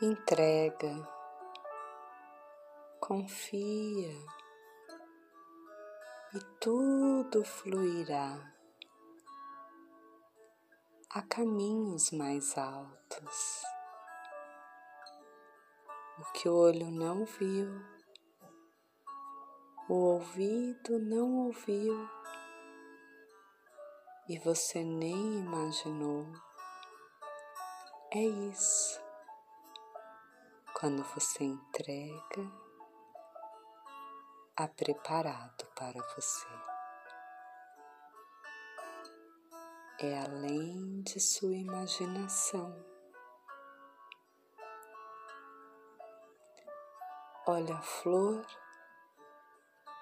entrega, confia. E tudo fluirá. A caminhos mais altos. O que o olho não viu, o ouvido não ouviu e você nem imaginou. É isso quando você entrega, há preparado para você. É além de sua imaginação. Olha a flor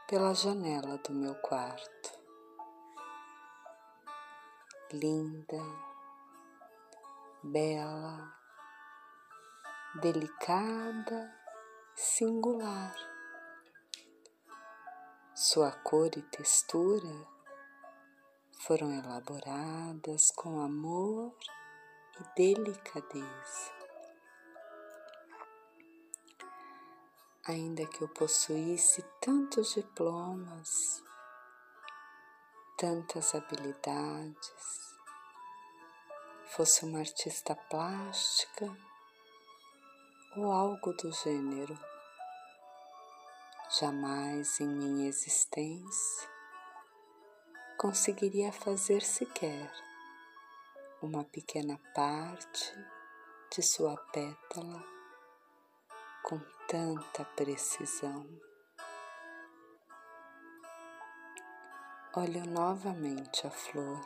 pela janela do meu quarto. Linda, bela, delicada, singular. Sua cor e textura foram elaboradas com amor e delicadeza. Ainda que eu possuísse tantos diplomas, tantas habilidades, fosse uma artista plástica, ou algo do gênero. Jamais em minha existência conseguiria fazer sequer uma pequena parte de sua pétala com tanta precisão. Olho novamente a flor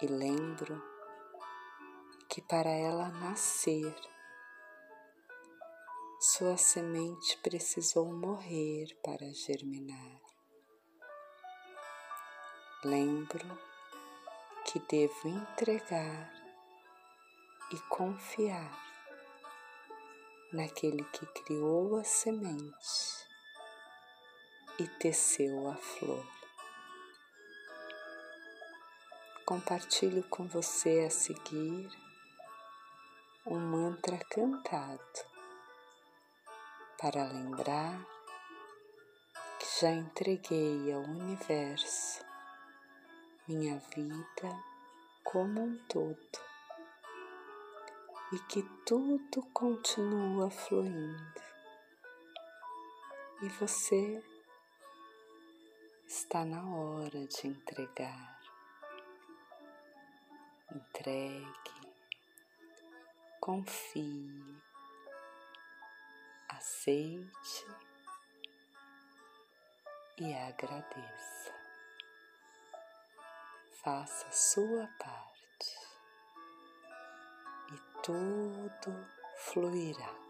e lembro que para ela nascer, sua semente precisou morrer para germinar. Lembro que devo entregar e confiar naquele que criou a semente e teceu a flor. Compartilho com você a seguir um mantra cantado para lembrar que já entreguei ao universo minha vida como um todo e que tudo continua fluindo. E você está na hora de entregar. Entregue. Confie, aceite. E agradeça. Faça sua parte tudo fluirá.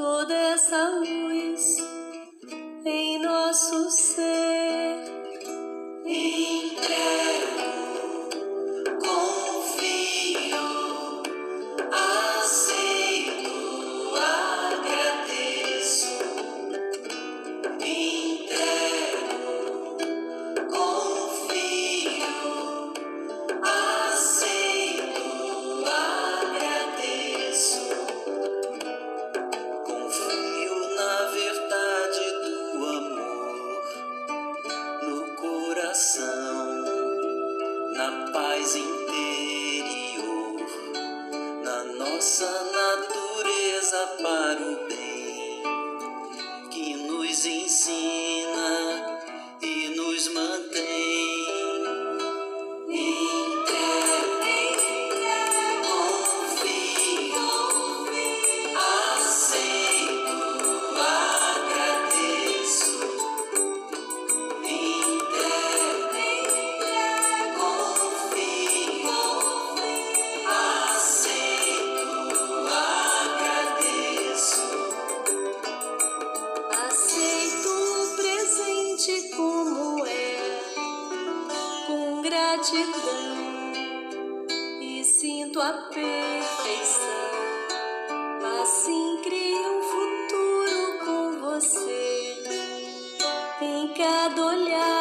toda essa luz em nosso ser. Nossa natureza para o bem, que nos ensina sinto a perfeição. Assim crio um futuro com você em cada olhar,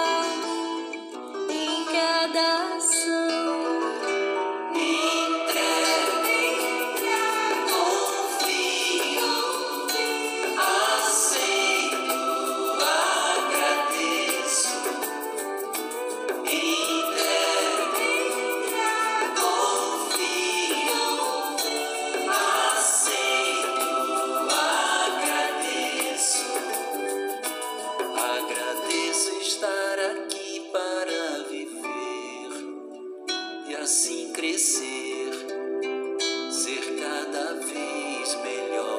assim crescer, ser cada vez melhor.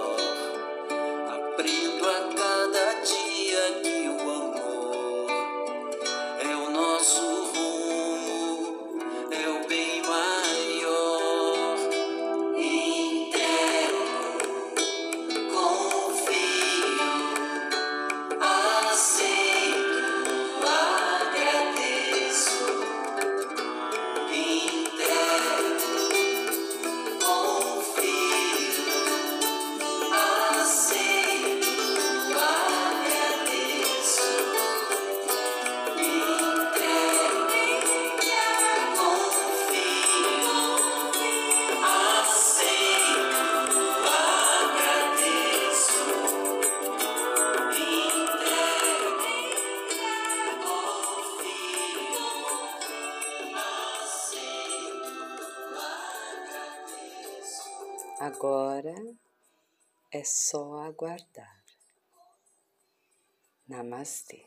Agora é só aguardar. Namastê.